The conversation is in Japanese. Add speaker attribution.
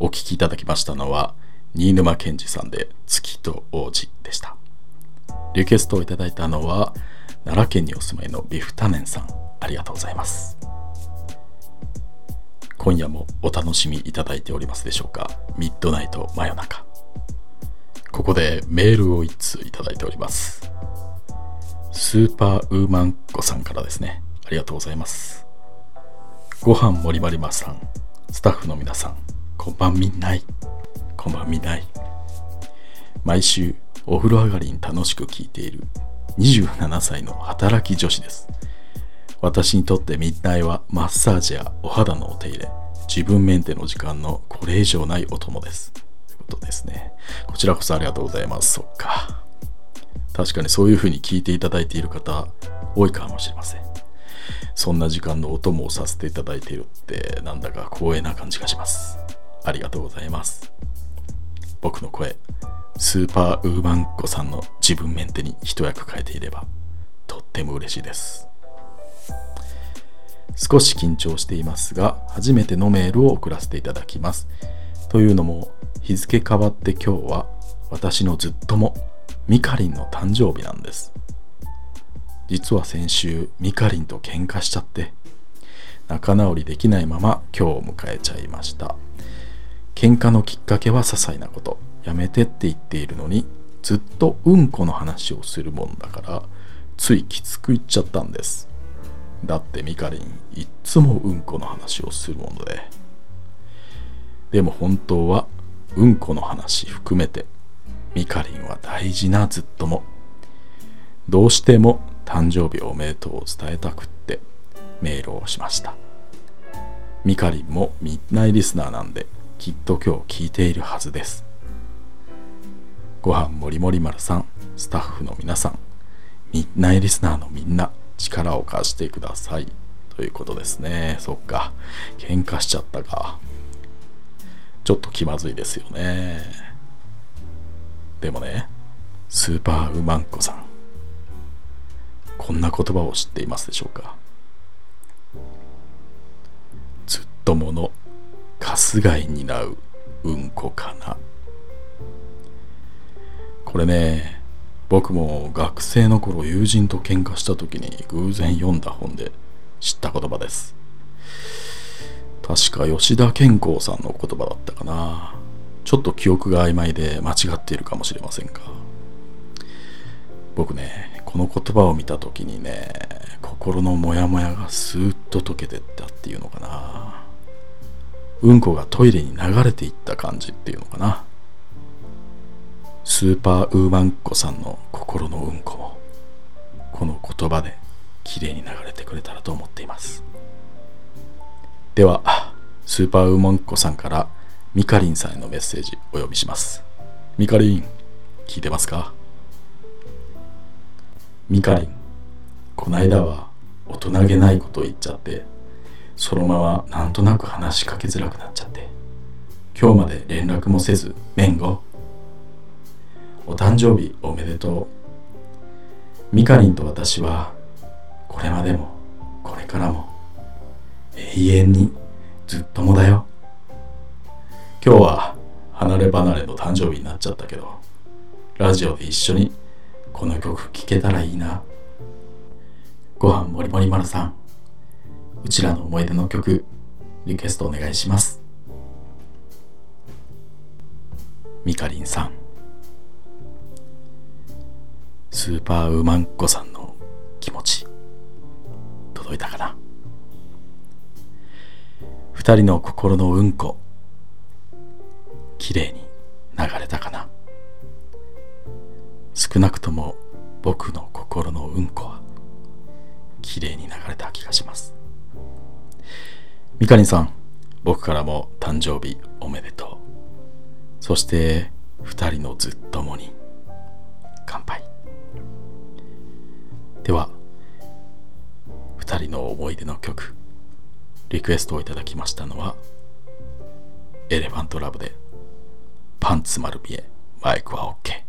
Speaker 1: お聴きいただきましたのは新沼健治さんで月と王子でした。リクエストをいただいたのは奈良県にお住まいのビフタネンさん。ありがとうございます。今夜もお楽しみいただいておりますでしょうか？ミッドナイト真夜中。ここでメールを1通いただいております。スーパーウーマンコさんからですね。ありがとうございます。ご飯もりまりまさん。スタッフの皆さん。こんばんみない。こんばんみない。毎週お風呂上がりに楽しく聞いている27歳の働き女子です。私にとってミッナイはマッサージやお肌のお手入れ。自分メンテの時間のこれ以上ないお供です。ということですね。こちらこそありがとうございます。そっか。確かにそういうふうに聞いていただいている方多いかもしれません。そんな時間のお供をさせていただいているってなんだか光栄な感じがします。ありがとうございます。僕の声スーパーウーマンコさんの自分メンテに一役変えていればとっても嬉しいです。少し緊張していますが初めてのメールを送らせていただきます。というのも日付変わって今日は私のずっともミカリンの誕生日なんです。実は先週ミカリンと喧嘩しちゃって仲直りできないまま今日を迎えちゃいました。喧嘩のきっかけは些細なこと。やめてって言っているのにずっとうんこの話をするもんだからついきつく言っちゃったんです。だってミカリンいっつもうんこの話をするもので。でも本当はうんこの話含めてミカリンは大事なずっとも。どうしても誕生日おめでとうを伝えたくってメールをしました。ミカリンもミッナイリスナーなんできっと今日聞いているはずですご飯もりもり丸さん、スタッフの皆さん、ミッナイリスナーのみんな、力を貸してください。ということですね。そっか。喧嘩しちゃったか。ちょっと気まずいですよね。でもね、スーパーウマンコさん。こんな言葉を知っていますでしょうかずっともの、かすがい担ううんこかな。これね僕も学生の頃友人と喧嘩した時に偶然読んだ本で知った言葉です。確か吉田健康さんの言葉だったかな。ちょっと記憶が曖昧で間違っているかもしれませんが僕ねこの言葉を見た時にね心のモヤモヤがスーッと溶けてったっていうのかな。うんこがトイレに流れていった感じっていうのかな。スーパーウーマンコさんの心のうんこもこの言葉で綺麗に流れてくれたらと思っています。ではスーパーウーマンコさんからミカリンさんへのメッセージお呼びします。ミカリン聞いてますか？ミカリンこないだは大人げないことを言っちゃってそのままなんとなく話しかけづらくなっちゃって今日まで連絡もせずメンゴお誕生日おめでとう。ミカリンと私は、これまでも、これからも、永遠にずっともだよ。今日は離れ離れの誕生日になっちゃったけど、ラジオで一緒にこの曲聴けたらいいな。ご飯もりもり丸さん、うちらの思い出の曲、リクエストお願いします。ミカリンさん。スーパーウーマンコさんの気持ち届いたかな？二人の心のうんこきれいに流れたかな？少なくとも僕の心のうんこはきれいに流れた気がしますかりんさん僕からも誕生日おめでとう。そして二人のずっともに乾杯。では2人の思い出の曲リクエストをいただきましたのはエレファントラブでパンツ丸見えマイクは OK